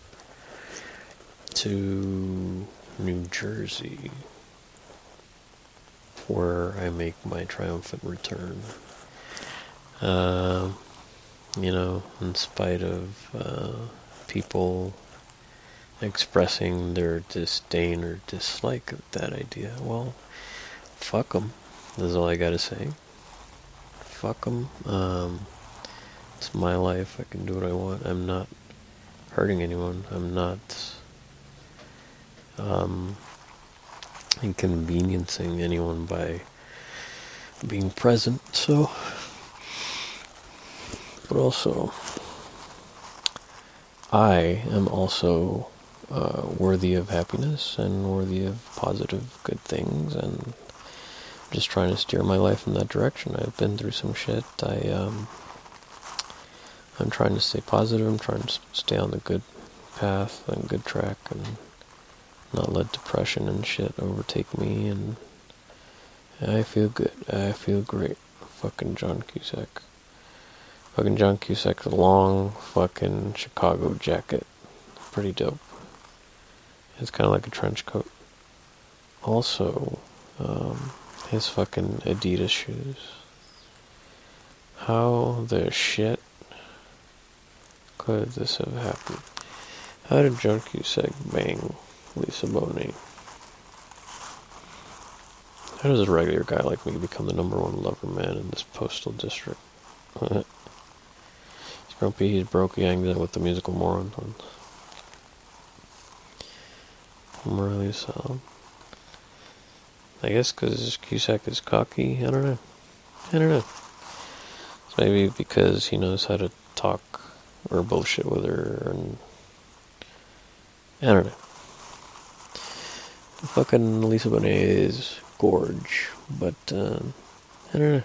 to New Jersey where I make my triumphant return. Uh, you know, in spite of uh, people expressing their disdain or dislike of that idea, well, fuck them. That's all I gotta say. Fuck them. Um, it's my life. I can do what I want. I'm not hurting anyone. I'm not um, inconveniencing anyone by being present. So, but also, I am also uh, worthy of happiness and worthy of positive, good things, and just trying to steer my life in that direction. I've been through some shit. I um, I'm trying to stay positive. I'm trying to stay on the good path and good track, and not let depression and shit overtake me. And I feel good. I feel great. Fucking John Cusack. Fucking John Cusack's long fucking Chicago jacket. Pretty dope. It's kind of like a trench coat. Also, um, his fucking Adidas shoes. How the shit could this have happened? How did John Cusack bang Lisa Bonet? How does a regular guy like me become the number one lover man in this postal district? he's grumpy, he's broke, he hangs out with the musical morons. I'm really so. I guess because Cusack is cocky. I don't know. I don't know. It's maybe because he knows how to talk or bullshit with her, and I don't know. Fucking Lisa Bonet is gorge, but um, I don't know.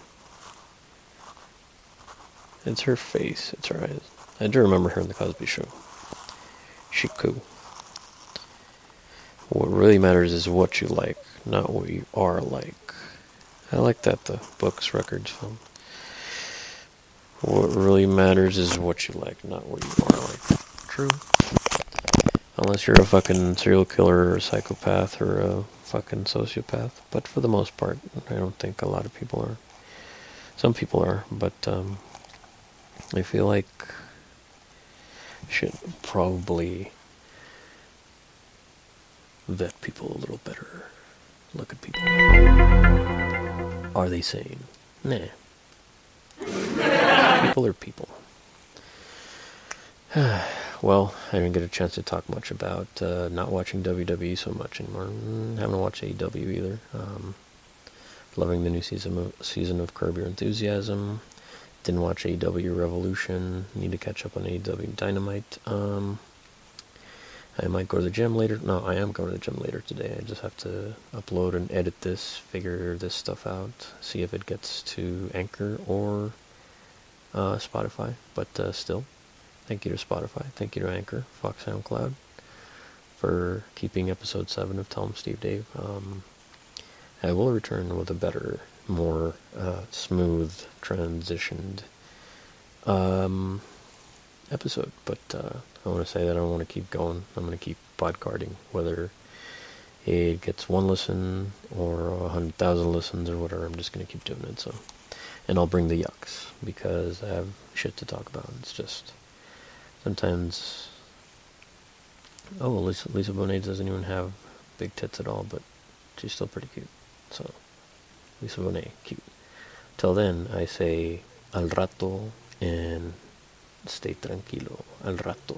It's her face. It's her eyes. I do remember her in the Cosby Show. She cool. What really matters is what you like, not what you are like. I like that, the books, records, film. What really matters is what you like, not what you are like. True. Unless you're a fucking serial killer or a psychopath or a fucking sociopath. But for the most part, I don't think a lot of people are. Some people are, but um, I feel like should probably vet people a little better. Look at people. Are they sane? Nah. people are people. well, I didn't get a chance to talk much about uh, not watching WWE so much anymore. Mm, haven't watched AEW either. Um, loving the new season of, season of Curb Your Enthusiasm. Didn't watch AEW Revolution. Need to catch up on AEW Dynamite. Um, I might go to the gym later. No, I am going to the gym later today. I just have to upload and edit this, figure this stuff out, see if it gets to Anchor or uh, Spotify. But uh, still, thank you to Spotify, thank you to Anchor, Fox SoundCloud, for keeping episode 7 of Tell 'em Steve Dave. Um, I will return with a better, more uh, smooth, transitioned um, episode, but uh, I want to say that I want to keep going. I'm going to keep podcarding, whether it gets one listen or a hundred thousand listens or whatever. I'm just going to keep doing it. So, and I'll bring the yucks because I have shit to talk about. It's just sometimes. Oh, Lisa, Lisa Bonet doesn't even have big tits at all, but she's still pretty cute. So, Lisa Bonet, cute. Till then, I say al rato and stay tranquilo al rato.